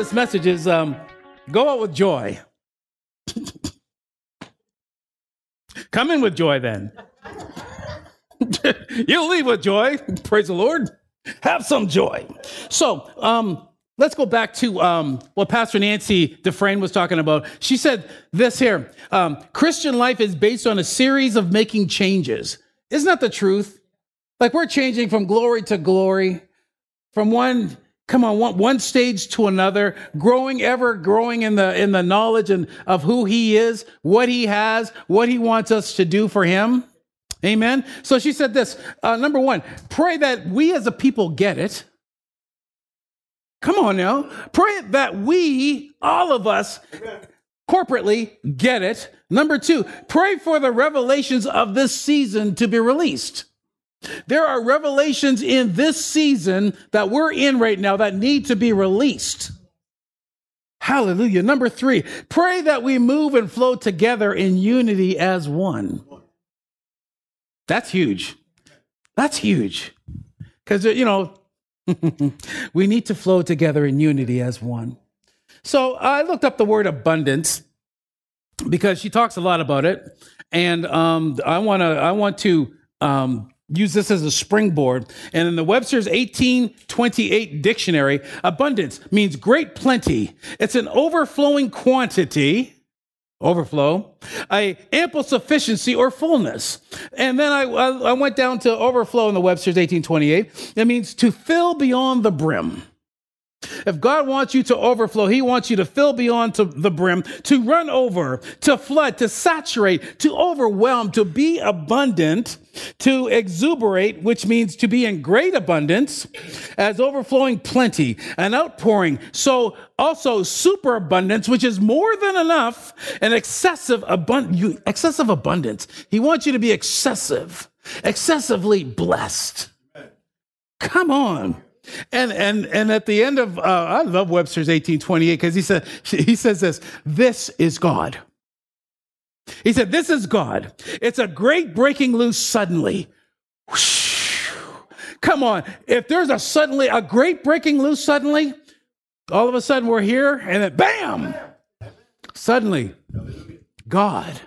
this message is um, go out with joy. Come in with joy then. You'll leave with joy. Praise the Lord. Have some joy. So, um, let's go back to um, what Pastor Nancy Dufresne was talking about. She said this here um, Christian life is based on a series of making changes. Isn't that the truth? Like we're changing from glory to glory, from one come on one, one stage to another growing ever growing in the in the knowledge and of who he is what he has what he wants us to do for him. Amen? So she said this uh, number one pray that we as a people get it. Come on now. Pray that we all of us corporately get it. Number two pray for the revelations of this season to be released there are revelations in this season that we're in right now that need to be released. Hallelujah. Number three, pray that we move and flow together in unity as one. That's huge. That's huge. Because, you know, we need to flow together in unity as one. So I looked up the word abundance because she talks a lot about it. And um, I want to, I want to, um, use this as a springboard. And in the Webster's 1828 dictionary, abundance means great plenty. It's an overflowing quantity, overflow, a ample sufficiency or fullness. And then I, I went down to overflow in the Webster's 1828. It means to fill beyond the brim. If God wants you to overflow, He wants you to fill beyond to the brim, to run over, to flood, to saturate, to overwhelm, to be abundant, to exuberate, which means to be in great abundance, as overflowing plenty, an outpouring. So also superabundance, which is more than enough, and excessive abundance. Excessive abundance. He wants you to be excessive, excessively blessed. Come on. And and and at the end of uh, I love Webster's 1828 because he said he says this this is God. He said this is God. It's a great breaking loose suddenly. Whoosh. Come on, if there's a suddenly a great breaking loose suddenly, all of a sudden we're here and then bam, suddenly God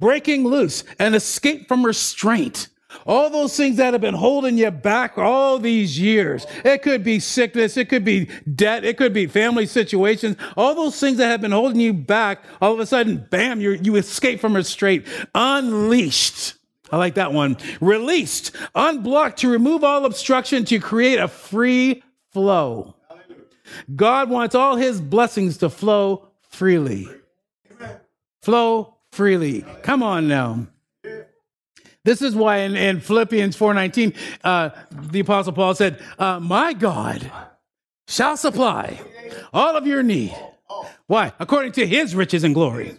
breaking loose an escape from restraint all those things that have been holding you back all these years. It could be sickness. It could be debt. It could be family situations. All those things that have been holding you back, all of a sudden, bam, you you escape from restraint. Unleashed. I like that one. Released, unblocked to remove all obstruction to create a free flow. God wants all his blessings to flow freely. Flow freely. Come on now. This is why in, in Philippians 4.19, uh, the Apostle Paul said, uh, my God shall supply all of your need. Why? According to his riches and glory.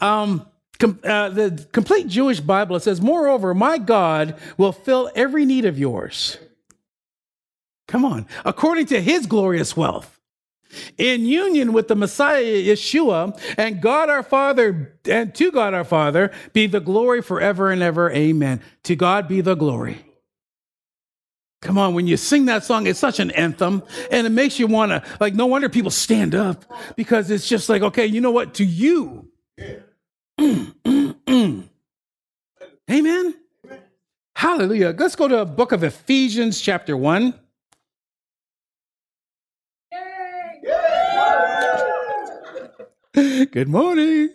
Um, com- uh, the complete Jewish Bible says, moreover, my God will fill every need of yours. Come on. According to his glorious wealth in union with the Messiah Yeshua and God our Father and to God our Father be the glory forever and ever. Amen. To God be the glory. Come on, when you sing that song, it's such an anthem and it makes you want to, like, no wonder people stand up because it's just like, okay, you know what? To you. Mm. Amen. Hallelujah. Let's go to the book of Ephesians, chapter 1. Good morning.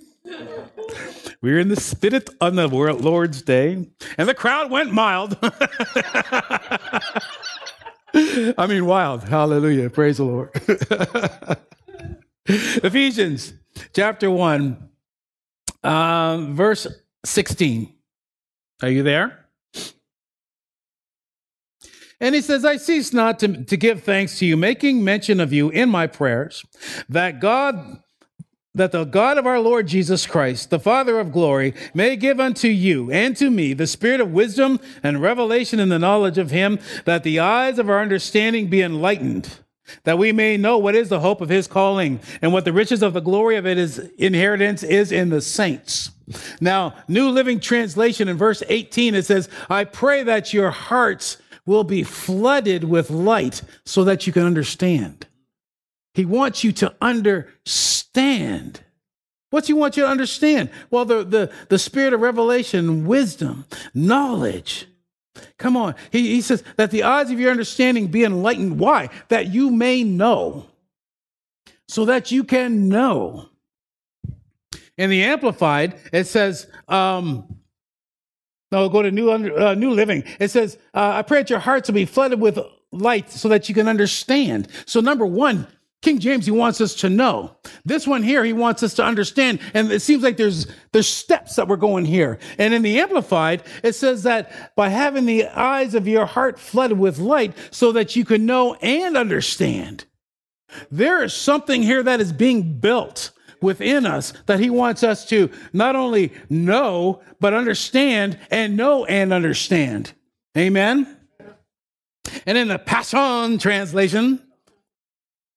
We're in the spirit on the Lord's day, and the crowd went mild. I mean, wild. Hallelujah. Praise the Lord. Ephesians chapter 1, uh, verse 16. Are you there? And he says, I cease not to, to give thanks to you, making mention of you in my prayers, that God that the God of our Lord Jesus Christ, the Father of glory, may give unto you and to me the spirit of wisdom and revelation in the knowledge of him, that the eyes of our understanding be enlightened, that we may know what is the hope of his calling and what the riches of the glory of it is inheritance is in the saints. Now, New Living Translation in verse 18, it says, I pray that your hearts will be flooded with light so that you can understand He wants you to understand. What's he want you to understand? Well, the, the, the spirit of revelation, wisdom, knowledge. Come on. He, he says that the eyes of your understanding be enlightened. Why? That you may know. So that you can know. In the Amplified, it says, um, no, go to New, uh, New Living. It says, uh, I pray that your hearts will be flooded with light so that you can understand. So, number one, King James, he wants us to know. This one here, he wants us to understand. And it seems like there's, there's steps that we're going here. And in the Amplified, it says that by having the eyes of your heart flooded with light so that you can know and understand. There is something here that is being built within us that he wants us to not only know, but understand and know and understand. Amen. And in the Passion translation,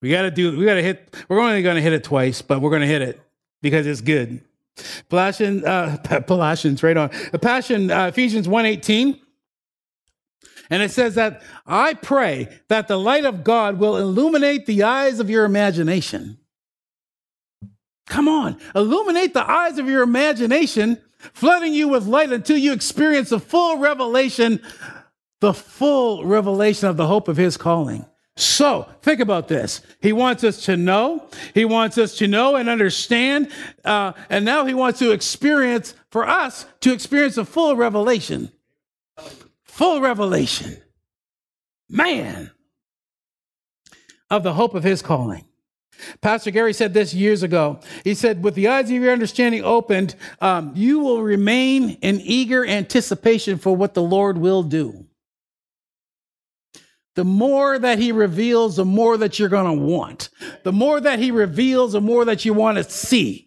we got to do, we got to hit, we're only going to hit it twice, but we're going to hit it because it's good. Passion, uh, Colossians, right on. Passion, uh, Ephesians 1.18. And it says that I pray that the light of God will illuminate the eyes of your imagination. Come on, illuminate the eyes of your imagination, flooding you with light until you experience the full revelation, the full revelation of the hope of his calling. So think about this. He wants us to know. He wants us to know and understand. Uh, and now he wants to experience, for us, to experience a full revelation. Full revelation. Man. Of the hope of his calling. Pastor Gary said this years ago. He said, with the eyes of your understanding opened, um, you will remain in eager anticipation for what the Lord will do the more that he reveals, the more that you're going to want. The more that he reveals, the more that you want to see.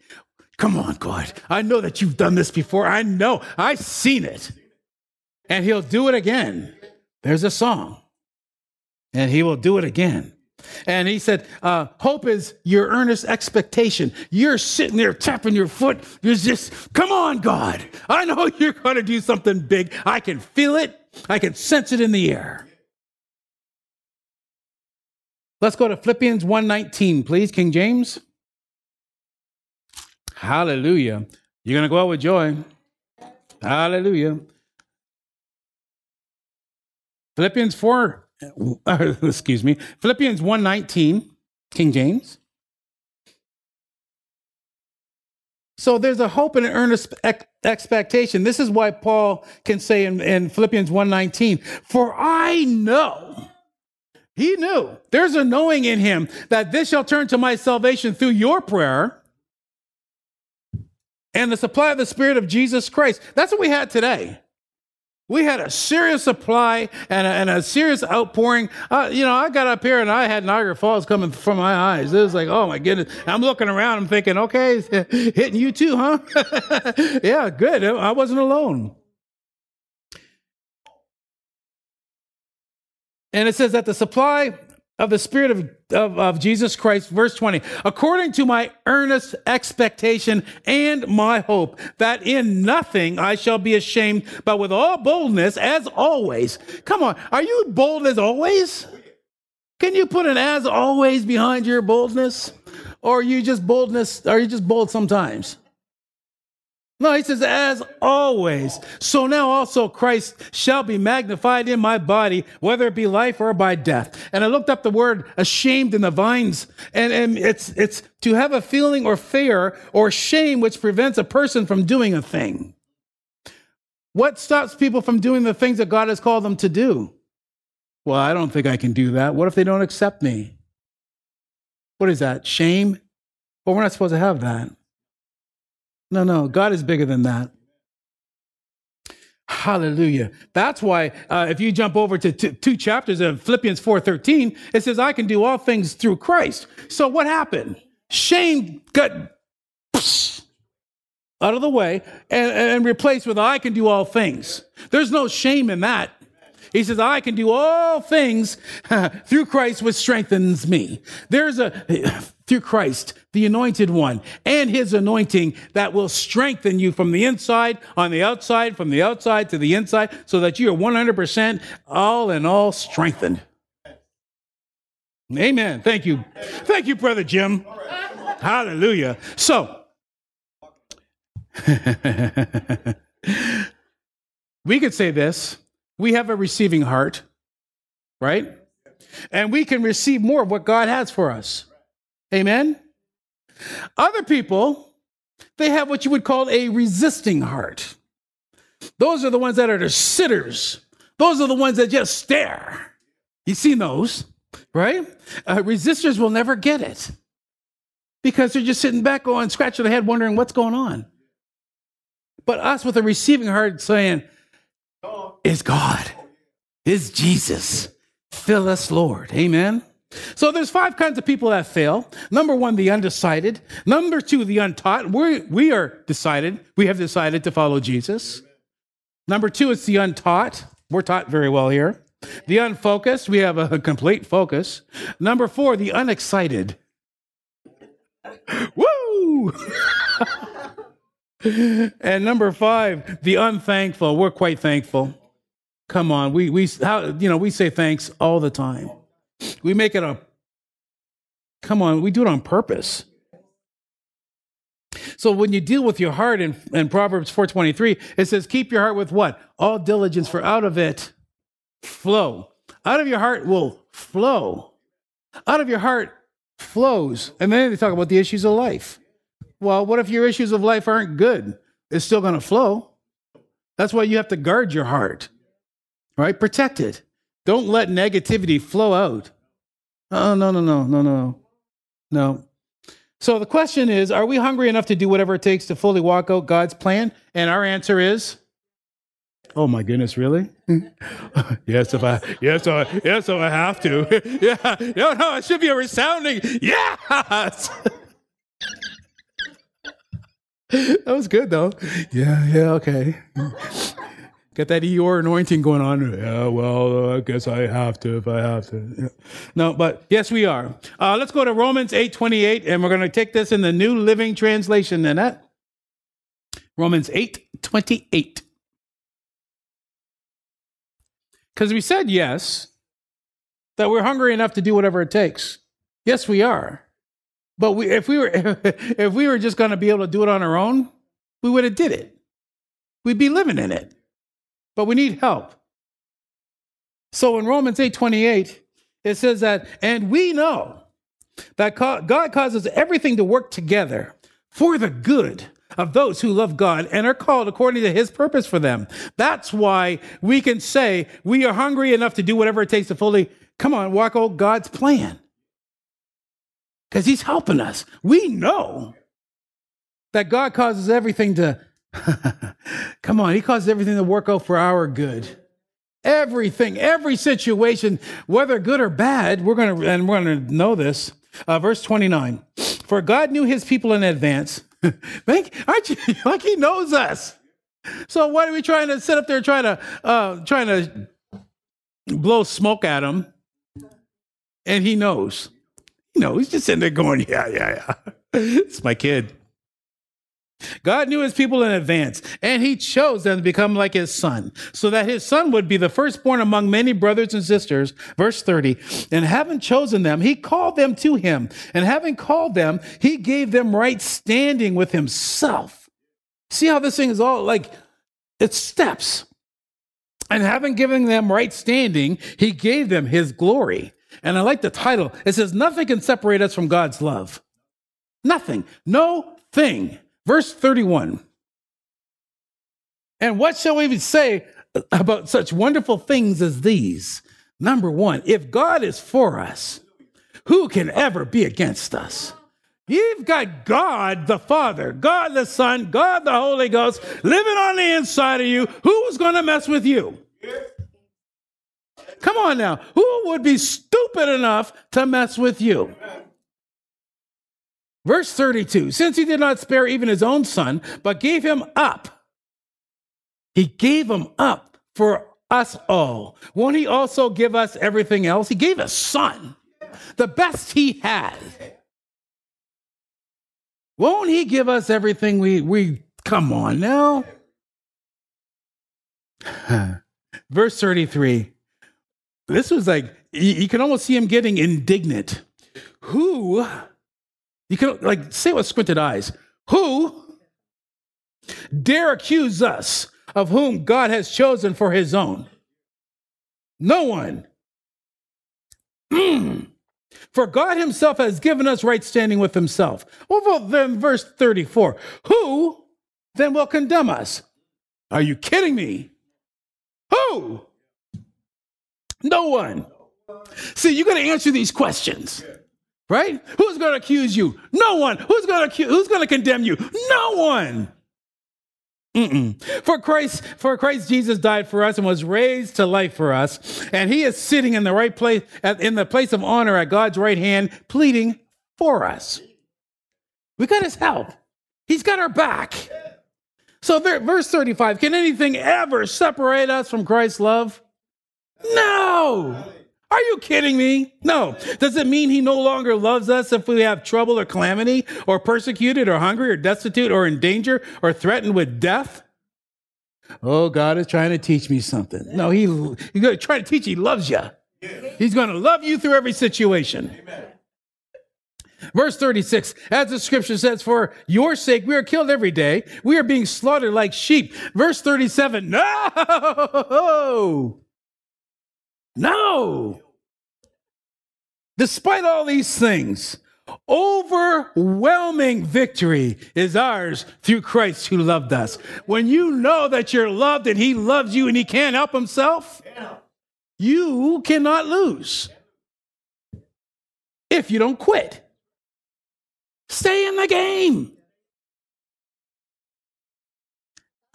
Come on, God. I know that you've done this before. I know. I've seen it. And he'll do it again. There's a song. And he will do it again. And he said, uh, Hope is your earnest expectation. You're sitting there tapping your foot. You're just, come on, God. I know you're going to do something big. I can feel it, I can sense it in the air. Let's go to Philippians 1:19, please, King James. Hallelujah. You're going to go out with joy. Hallelujah. Philippians 4 excuse me. Philippians 1:19, King James. So there's a hope and an earnest expectation. This is why Paul can say in, in Philippians 1:19, "For I know he knew there's a knowing in him that this shall turn to my salvation through your prayer and the supply of the Spirit of Jesus Christ. That's what we had today. We had a serious supply and a, and a serious outpouring. Uh, you know, I got up here and I had Niagara Falls coming from my eyes. It was like, oh my goodness. I'm looking around, I'm thinking, okay, hitting you too, huh? yeah, good. I wasn't alone. And it says that the supply of the Spirit of, of, of, Jesus Christ, verse 20, according to my earnest expectation and my hope, that in nothing I shall be ashamed, but with all boldness, as always. Come on, are you bold as always? Can you put an as always behind your boldness? Or are you just boldness, are you just bold sometimes? No, he says, as always. So now also Christ shall be magnified in my body, whether it be life or by death. And I looked up the word ashamed in the Vine's, and, and it's, it's to have a feeling or fear or shame which prevents a person from doing a thing. What stops people from doing the things that God has called them to do? Well, I don't think I can do that. What if they don't accept me? What is that? Shame? Well, we're not supposed to have that. No, no, God is bigger than that. Hallelujah. That's why uh, if you jump over to t- two chapters of Philippians 4:13, it says, "I can do all things through Christ." So what happened? Shame got psh, out of the way and, and replaced with, "I can do all things." There's no shame in that. He says, I can do all things through Christ, which strengthens me. There's a, through Christ, the anointed one, and his anointing that will strengthen you from the inside, on the outside, from the outside to the inside, so that you are 100% all in all strengthened. Amen. Thank you. Thank you, Brother Jim. Hallelujah. So, we could say this we have a receiving heart, right? And we can receive more of what God has for us. Amen. Other people, they have what you would call a resisting heart. Those are the ones that are the sitters. Those are the ones that just stare. You've seen those, right? Uh, resistors will never get it because they're just sitting back going, scratching their head, wondering what's going on. But us with a receiving heart saying, Is God, is Jesus, fill us, Lord. Amen. So there's five kinds of people that fail. Number one, the undecided. Number two, the untaught. we we are decided. We have decided to follow Jesus. Number two, it's the untaught. We're taught very well here. The unfocused. We have a complete focus. Number four, the unexcited. Woo! and number five, the unthankful. We're quite thankful. Come on, we we how you know we say thanks all the time. We make it a come on, we do it on purpose. So when you deal with your heart in, in Proverbs 4:23, it says, keep your heart with what? All diligence, for out of it flow. Out of your heart will flow. Out of your heart flows. And then they talk about the issues of life. Well, what if your issues of life aren't good? It's still going to flow. That's why you have to guard your heart, right? Protect it. Don't let negativity flow out. Oh, no, no, no, no, no, no. So the question is Are we hungry enough to do whatever it takes to fully walk out God's plan? And our answer is Oh my goodness, really? yes, if I yes, I yes, if I have to. yeah, no, no, it should be a resounding yes. that was good though. Yeah, yeah, okay. Get that Eeyore anointing going on. Yeah, well, I guess I have to if I have to. Yeah. No, but yes, we are. Uh, let's go to Romans 8 28, and we're going to take this in the New Living Translation, Nanette. Romans 8 28. Because we said yes, that we're hungry enough to do whatever it takes. Yes, we are. But we, if we were if we were just going to be able to do it on our own, we would have did it. We'd be living in it but we need help. So in Romans 8 28, it says that, and we know that God causes everything to work together for the good of those who love God and are called according to his purpose for them. That's why we can say we are hungry enough to do whatever it takes to fully, come on, walk out God's plan. Because he's helping us. We know that God causes everything to Come on, he causes everything to work out for our good. Everything, every situation, whether good or bad, we're going to, and we're going to know this. Uh, verse 29. For God knew his people in advance. Think, aren't you, like he knows us. So why are we trying to sit up there trying to, uh, trying to blow smoke at him? And he knows. You know, he's just sitting there going, yeah, yeah, yeah. it's my kid. God knew his people in advance, and he chose them to become like his son, so that his son would be the firstborn among many brothers and sisters. Verse 30. And having chosen them, he called them to him. And having called them, he gave them right standing with himself. See how this thing is all like it's steps. And having given them right standing, he gave them his glory. And I like the title. It says, Nothing can separate us from God's love. Nothing. No thing. Verse 31. And what shall we say about such wonderful things as these? Number one, if God is for us, who can ever be against us? You've got God the Father, God the Son, God the Holy Ghost living on the inside of you. Who's going to mess with you? Come on now. Who would be stupid enough to mess with you? Verse 32 Since he did not spare even his own son, but gave him up, he gave him up for us all. Won't he also give us everything else? He gave us son, the best he had. Won't he give us everything we, we come on now? Verse 33 this was like, you can almost see him getting indignant. Who, you can like say with squinted eyes, who dare accuse us of whom God has chosen for his own? No one. Mm. For God himself has given us right standing with himself. Over then, verse 34 Who then will condemn us? Are you kidding me? Who? No one. See, you got to answer these questions, right? Who's going to accuse you? No one. Who's going to who's going to condemn you? No one. Mm-mm. For Christ, for Christ Jesus died for us and was raised to life for us, and He is sitting in the right place, in the place of honor at God's right hand, pleading for us. We got His help. He's got our back. So, verse thirty-five: Can anything ever separate us from Christ's love? No. Are you kidding me? No. Does it mean he no longer loves us if we have trouble or calamity, or persecuted, or hungry, or destitute, or in danger, or threatened with death? Oh, God is trying to teach me something. No, he, he's going to try to teach he loves you. He's going to love you through every situation. Amen. Verse 36, as the scripture says, for your sake we are killed every day. We are being slaughtered like sheep. Verse 37, no! No. Despite all these things, overwhelming victory is ours through Christ who loved us. When you know that you're loved and he loves you and he can't help himself, you cannot lose if you don't quit. Stay in the game.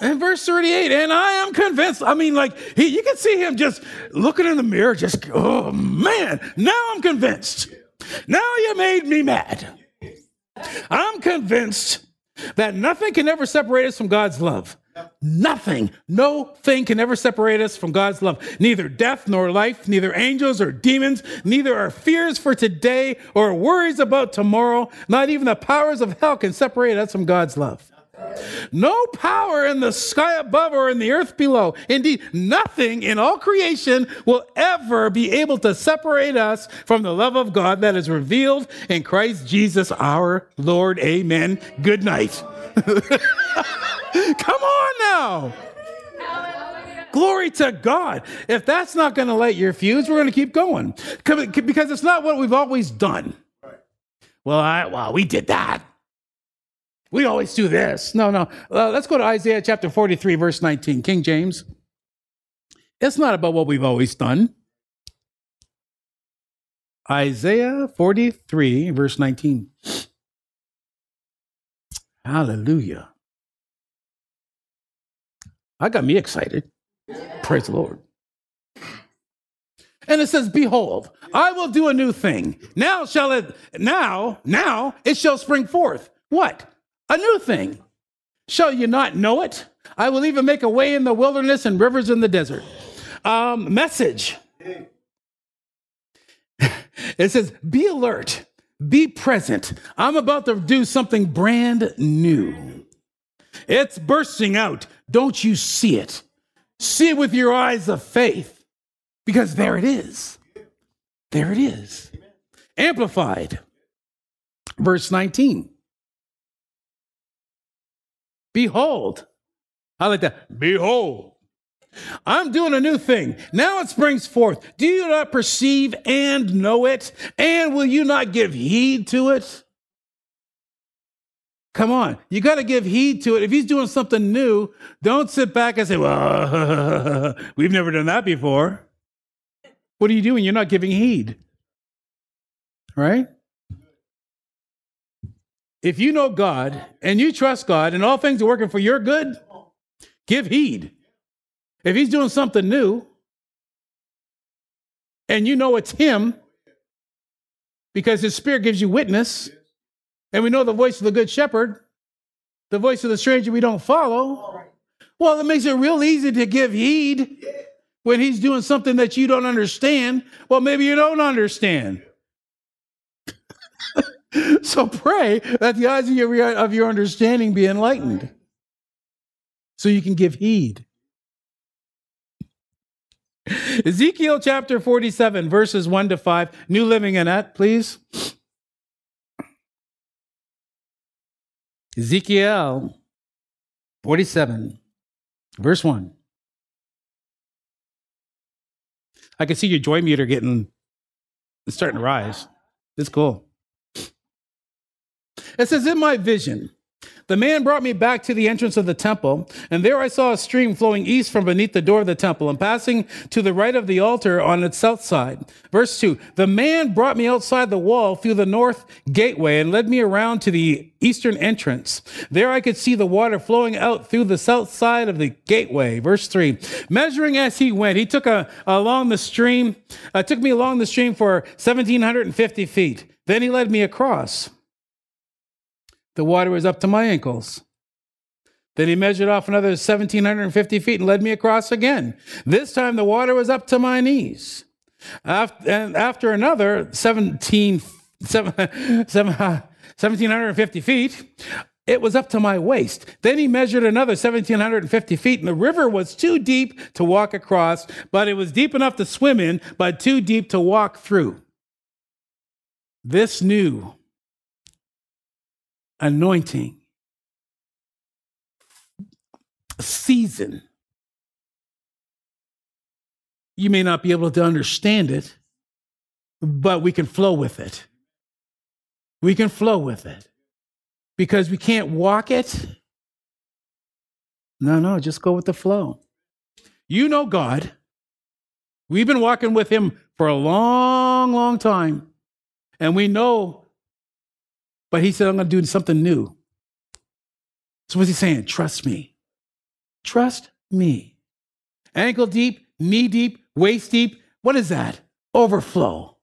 And verse 38, and I am convinced. I mean, like, he, you can see him just looking in the mirror, just, oh man, now I'm convinced. Now you made me mad. I'm convinced that nothing can ever separate us from God's love. Nothing, no thing can ever separate us from God's love. Neither death nor life, neither angels or demons, neither our fears for today or worries about tomorrow, not even the powers of hell can separate us from God's love. No power in the sky above or in the earth below. Indeed, nothing in all creation will ever be able to separate us from the love of God that is revealed in Christ Jesus our Lord. Amen. Good night. Come on now. Glory to God. If that's not going to light your fuse, we're going to keep going because it's not what we've always done. Well, I, well, we did that. We always do this. No, no. Uh, let's go to Isaiah chapter 43, verse 19, King James. It's not about what we've always done. Isaiah 43, verse 19. Hallelujah. I got me excited. Praise the Lord. And it says, Behold, I will do a new thing. Now shall it, now, now it shall spring forth. What? A new thing. Shall you not know it? I will even make a way in the wilderness and rivers in the desert. Um, message. it says, Be alert, be present. I'm about to do something brand new. It's bursting out. Don't you see it? See it with your eyes of faith, because there it is. There it is. Amplified. Verse 19. Behold. I like that. Behold. I'm doing a new thing. Now it springs forth. Do you not perceive and know it? And will you not give heed to it? Come on. You got to give heed to it. If he's doing something new, don't sit back and say, well, we've never done that before. What are you doing? You're not giving heed. Right? If you know God and you trust God and all things are working for your good, give heed. If He's doing something new and you know it's Him because His Spirit gives you witness, and we know the voice of the Good Shepherd, the voice of the stranger we don't follow, well, it makes it real easy to give heed when He's doing something that you don't understand. Well, maybe you don't understand. so pray that the eyes of your, of your understanding be enlightened so you can give heed. Ezekiel chapter 47, verses 1 to 5. New Living Annette, please. Ezekiel 47, verse 1. I can see your joy meter getting it's starting to rise. It's cool. It says, In my vision, the man brought me back to the entrance of the temple, and there I saw a stream flowing east from beneath the door of the temple and passing to the right of the altar on its south side. Verse 2 The man brought me outside the wall through the north gateway and led me around to the eastern entrance. There I could see the water flowing out through the south side of the gateway. Verse 3 Measuring as he went, he took a, along the stream, uh, took me along the stream for 1,750 feet. Then he led me across. The water was up to my ankles. Then he measured off another 1,750 feet and led me across again. This time the water was up to my knees. After, and after another 17, 1,750 feet, it was up to my waist. Then he measured another 1,750 feet, and the river was too deep to walk across, but it was deep enough to swim in, but too deep to walk through. This new anointing, season. You may not be able to understand it, but we can flow with it. We can flow with it because we can't walk it. No, no, just go with the flow. You know God. We've been walking with Him for a long, long time. And we know but he said, I'm going to do something new. So what's he saying? Trust me. Trust me. Ankle deep, knee deep, waist deep. What is that? Overflow.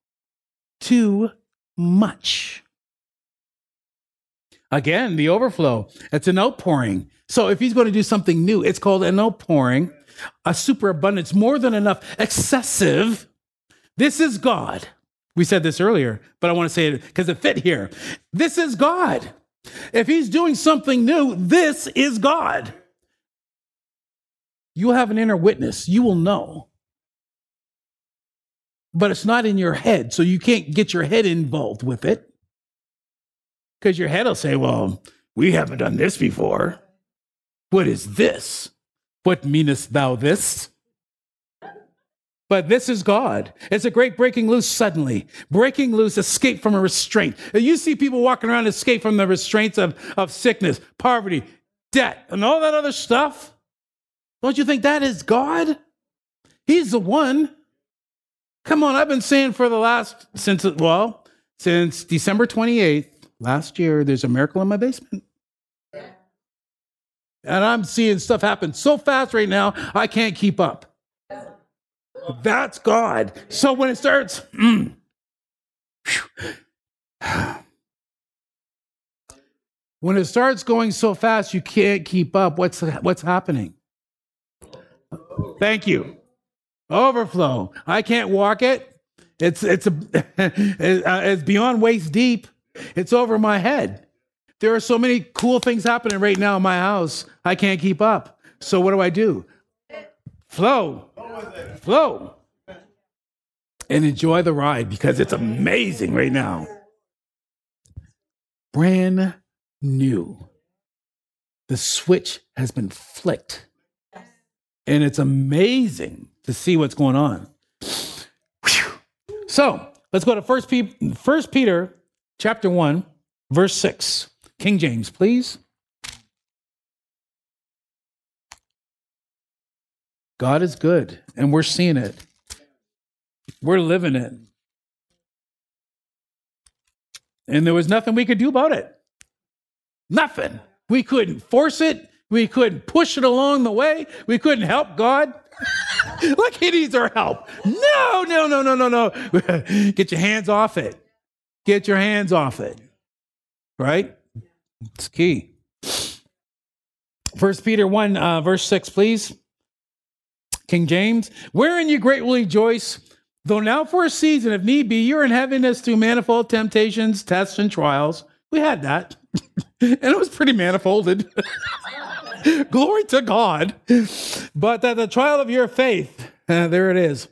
Too much. Again, the overflow. It's an outpouring. So if he's going to do something new, it's called an outpouring, a superabundance, more than enough, excessive. This is God. We said this earlier, but I want to say it because it fit here. This is God. If he's doing something new, this is God. You'll have an inner witness. You will know. But it's not in your head, so you can't get your head involved with it. Because your head will say, well, we haven't done this before. What is this? What meanest thou this? But this is God. It's a great breaking loose suddenly. Breaking loose, escape from a restraint. You see people walking around escape from the restraints of, of sickness, poverty, debt, and all that other stuff. Don't you think that is God? He's the one. Come on, I've been saying for the last, since, well, since December 28th, last year, there's a miracle in my basement. And I'm seeing stuff happen so fast right now, I can't keep up. That's God. So when it starts, mm, when it starts going so fast you can't keep up, what's what's happening? Thank you. Overflow. I can't walk it. It's it's a it's beyond waist deep. It's over my head. There are so many cool things happening right now in my house. I can't keep up. So what do I do? Flow. Flow. And enjoy the ride because it's amazing right now. Brand new. The switch has been flicked. And it's amazing to see what's going on. So let's go to First, First Peter chapter 1, verse 6. King James, please. God is good, and we're seeing it. We're living it. And there was nothing we could do about it. Nothing. We couldn't force it. We couldn't push it along the way. We couldn't help God. like he needs our help. No, no, no, no, no, no. Get your hands off it. Get your hands off it. Right? It's key. First Peter 1, uh, verse 6, please. King James, wherein you greatly rejoice, though now for a season, if need be, you're in heaviness through manifold temptations, tests, and trials. We had that. and it was pretty manifolded. Glory to God. But that the trial of your faith, uh, there it is.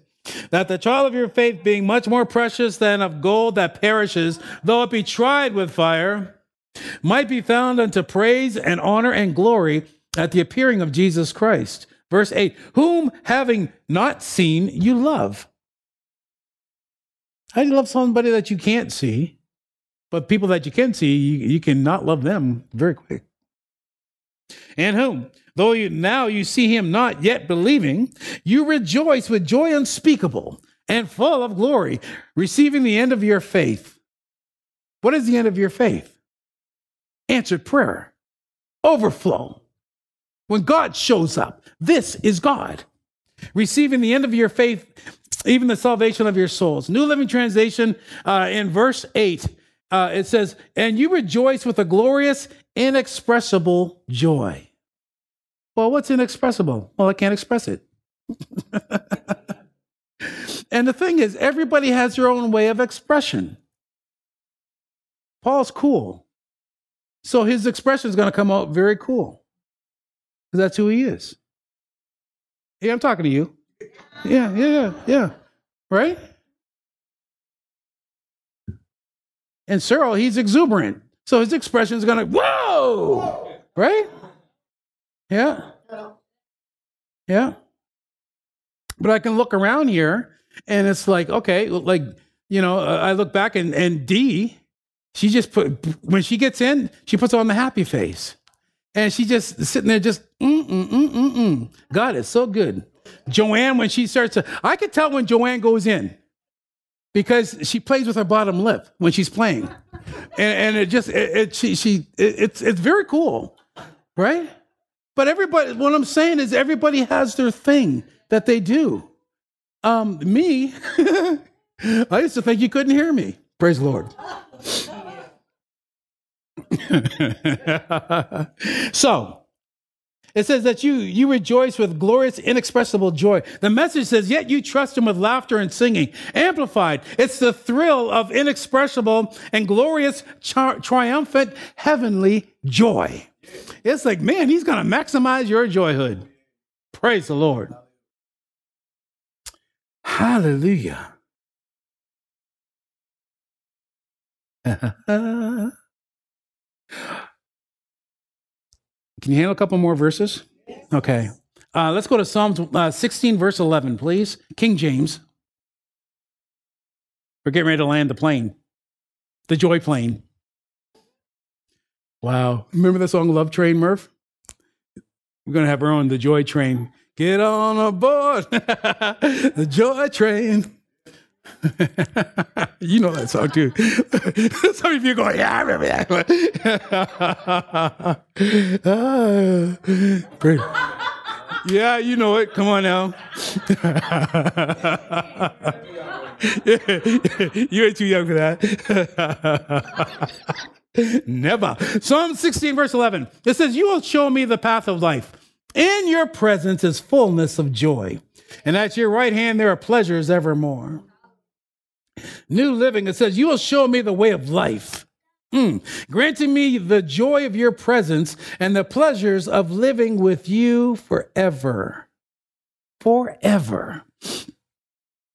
That the trial of your faith, being much more precious than of gold that perishes, though it be tried with fire, might be found unto praise and honor and glory at the appearing of Jesus Christ. Verse 8 Whom having not seen, you love. How do you love somebody that you can't see? But people that you can see, you, you cannot love them very quick. And whom, though you now you see him not yet believing, you rejoice with joy unspeakable and full of glory, receiving the end of your faith. What is the end of your faith? Answered prayer, overflow. When God shows up, this is God. Receiving the end of your faith, even the salvation of your souls. New Living Translation uh, in verse 8, uh, it says, And you rejoice with a glorious, inexpressible joy. Well, what's inexpressible? Well, I can't express it. and the thing is, everybody has their own way of expression. Paul's cool. So his expression is going to come out very cool. Because that's who he is. Yeah, I'm talking to you. Yeah, yeah, yeah, yeah. Right? And Cyril, he's exuberant. So his expression is going to, whoa! Right? Yeah. Yeah. But I can look around here and it's like, okay, like, you know, uh, I look back and, and D, she just put, when she gets in, she puts on the happy face. And she just sitting there, just, mm, mm, mm, mm, mm. God is so good. Joanne, when she starts to, I could tell when Joanne goes in because she plays with her bottom lip when she's playing. And, and it just, it, it she, she, it, it's, it's very cool, right? But everybody, what I'm saying is everybody has their thing that they do. Um, me, I used to think you couldn't hear me. Praise the Lord. so it says that you you rejoice with glorious inexpressible joy. The message says yet you trust him with laughter and singing. Amplified it's the thrill of inexpressible and glorious tri- triumphant heavenly joy. It's like man he's going to maximize your joyhood. Praise the lord. Hallelujah Can you handle a couple more verses? Okay. Uh, let's go to Psalms uh, 16, verse 11, please. King James. We're getting ready to land the plane, the joy plane. Wow. Remember the song Love Train, Murph? We're going to have our own, the joy train. Get on aboard the joy train. you know that song too. Some of you go, yeah, I remember that one. yeah, you know it. Come on now. you ain't too young for that. Never. Psalm 16, verse 11. It says, You will show me the path of life. In your presence is fullness of joy, and at your right hand there are pleasures evermore. New Living, it says, You will show me the way of life, mm. granting me the joy of your presence and the pleasures of living with you forever. Forever.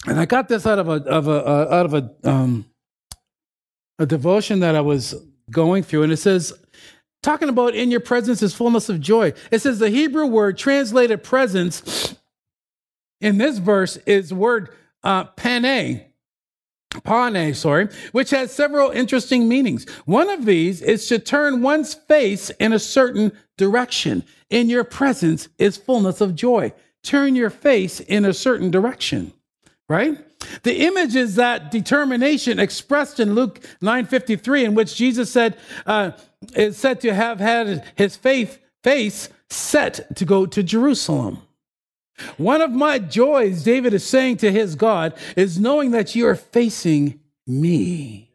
And I got this out of a, of a uh, out of a, um, a devotion that I was going through, and it says, talking about in your presence is fullness of joy. It says the Hebrew word translated presence in this verse is word uh, Pane, sorry, which has several interesting meanings. One of these is to turn one's face in a certain direction. In your presence is fullness of joy. Turn your face in a certain direction, right? The image is that determination expressed in Luke 9:53, in which Jesus said uh, is said to have had his faith face set to go to Jerusalem. One of my joys, David is saying to his God, is knowing that you are facing me.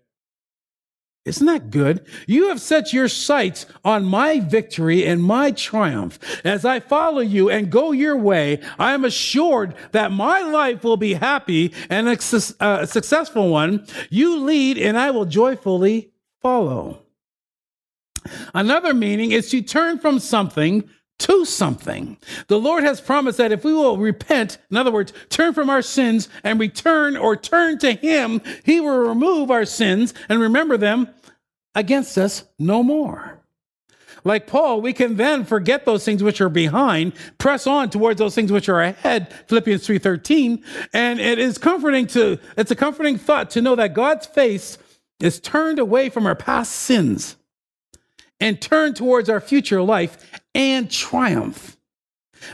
Isn't that good? You have set your sights on my victory and my triumph. As I follow you and go your way, I am assured that my life will be happy and a uh, successful one. You lead and I will joyfully follow. Another meaning is to turn from something to something. The Lord has promised that if we will repent, in other words, turn from our sins and return or turn to Him, He will remove our sins and remember them against us no more. Like Paul, we can then forget those things which are behind, press on towards those things which are ahead, Philippians 3:13, and it is comforting to it's a comforting thought to know that God's face is turned away from our past sins and turned towards our future life and triumph.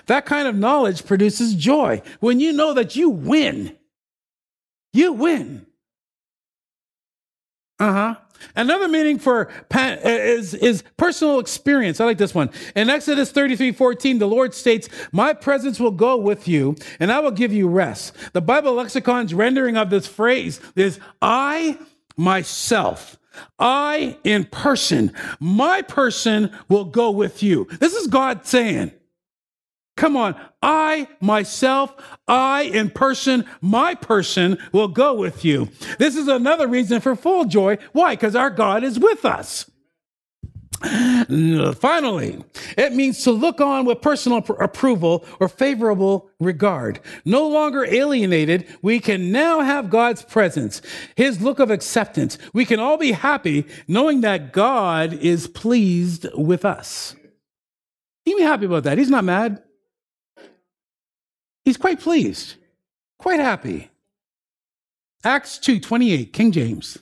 That kind of knowledge produces joy. When you know that you win, you win. Uh huh. Another meaning for is, is personal experience. I like this one. In Exodus 33 14, the Lord states, My presence will go with you, and I will give you rest. The Bible lexicon's rendering of this phrase is I myself. I in person, my person will go with you. This is God saying, Come on, I myself, I in person, my person will go with you. This is another reason for full joy. Why? Because our God is with us. Finally, it means to look on with personal pr- approval or favorable regard. No longer alienated, we can now have God's presence, His look of acceptance. We can all be happy knowing that God is pleased with us. You be happy about that. He's not mad. He's quite pleased, quite happy. Acts 2 28, King James,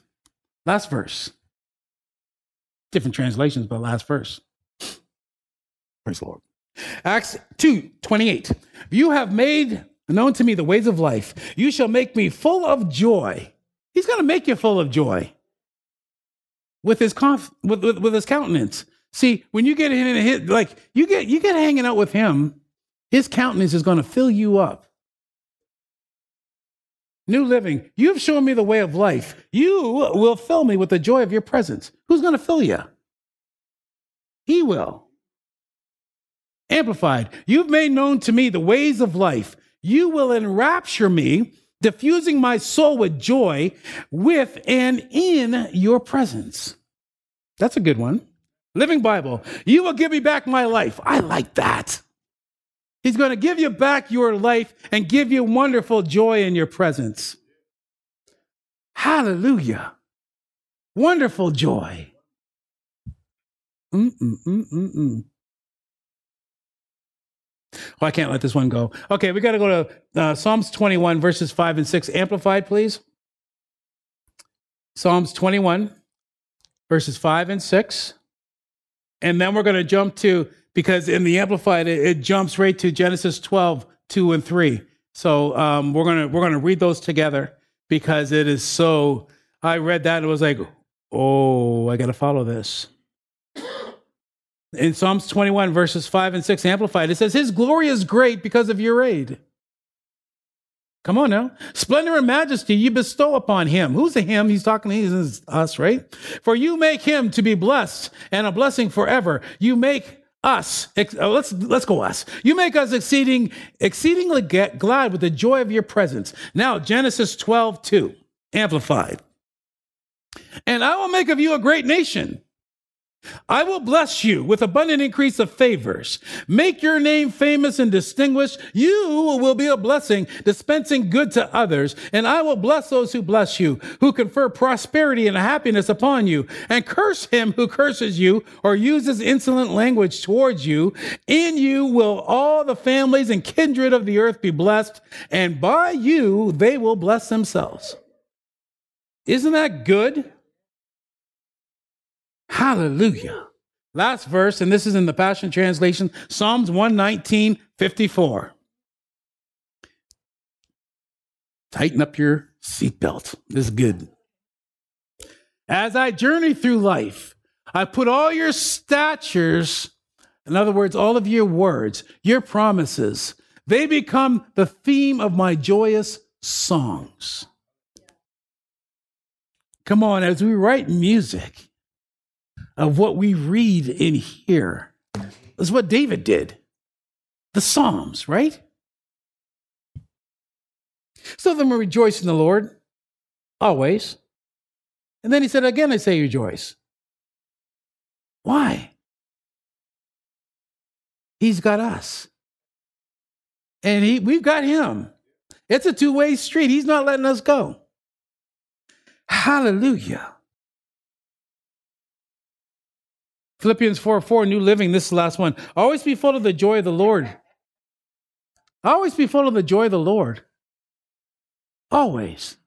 last verse. Different translations, but last verse. Praise the Lord. Acts 2 28. You have made known to me the ways of life. You shall make me full of joy. He's going to make you full of joy with his conf- with, with, with his countenance. See, when you get in and hit like you get you get hanging out with him, his countenance is going to fill you up. New living, you've shown me the way of life. You will fill me with the joy of your presence. Who's going to fill you? He will. Amplified, you've made known to me the ways of life. You will enrapture me, diffusing my soul with joy with and in your presence. That's a good one. Living Bible, you will give me back my life. I like that. He's going to give you back your life and give you wonderful joy in your presence. Hallelujah. Wonderful joy. Mm-mm-mm-mm-mm. Oh, I can't let this one go. Okay, we got to go to uh, Psalms 21, verses 5 and 6. Amplified, please. Psalms 21, verses 5 and 6. And then we're going to jump to because in the Amplified, it, it jumps right to Genesis 12, 2 and 3. So um, we're gonna we're gonna read those together because it is so. I read that and it was like, oh, I got to follow this. In Psalms 21, verses 5 and 6, Amplified, it says, His glory is great because of your aid. Come on now. Splendor and majesty you bestow upon him. Who's the him? He's talking, to? he's us, right? For you make him to be blessed and a blessing forever. You make us uh, let's let's go us you make us exceeding exceedingly glad with the joy of your presence now genesis 12 2 amplified and i will make of you a great nation I will bless you with abundant increase of favors. Make your name famous and distinguished. You will be a blessing, dispensing good to others. And I will bless those who bless you, who confer prosperity and happiness upon you, and curse him who curses you or uses insolent language towards you. In you will all the families and kindred of the earth be blessed, and by you they will bless themselves. Isn't that good? Hallelujah. Last verse, and this is in the Passion Translation, Psalms 119, 54. Tighten up your seatbelt. This is good. As I journey through life, I put all your statures, in other words, all of your words, your promises, they become the theme of my joyous songs. Come on, as we write music, of what we read in here. is what David did. The Psalms, right? So then we rejoice in the Lord always. And then he said, Again, I say rejoice. Why? He's got us. And he, we've got him. It's a two way street. He's not letting us go. Hallelujah. Philippians 4 4, New Living, this is the last one. Always be full of the joy of the Lord. Always be full of the joy of the Lord. Always.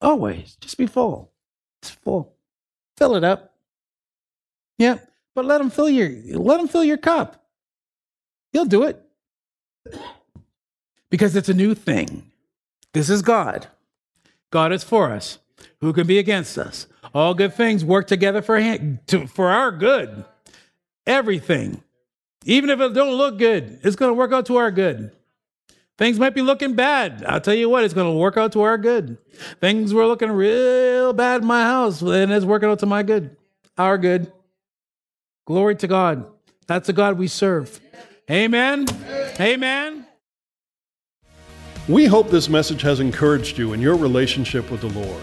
Always. Just be full. It's full. Fill it up. Yeah. But let him fill your let him fill your cup. He'll do it. Because it's a new thing. This is God. God is for us. Who can be against us? All good things work together for him, to, for our good. Everything. Even if it don't look good, it's going to work out to our good. Things might be looking bad. I'll tell you what, it's going to work out to our good. Things were looking real bad in my house, and it's working out to my good, our good. Glory to God. That's the God we serve. Amen. Amen. We hope this message has encouraged you in your relationship with the Lord.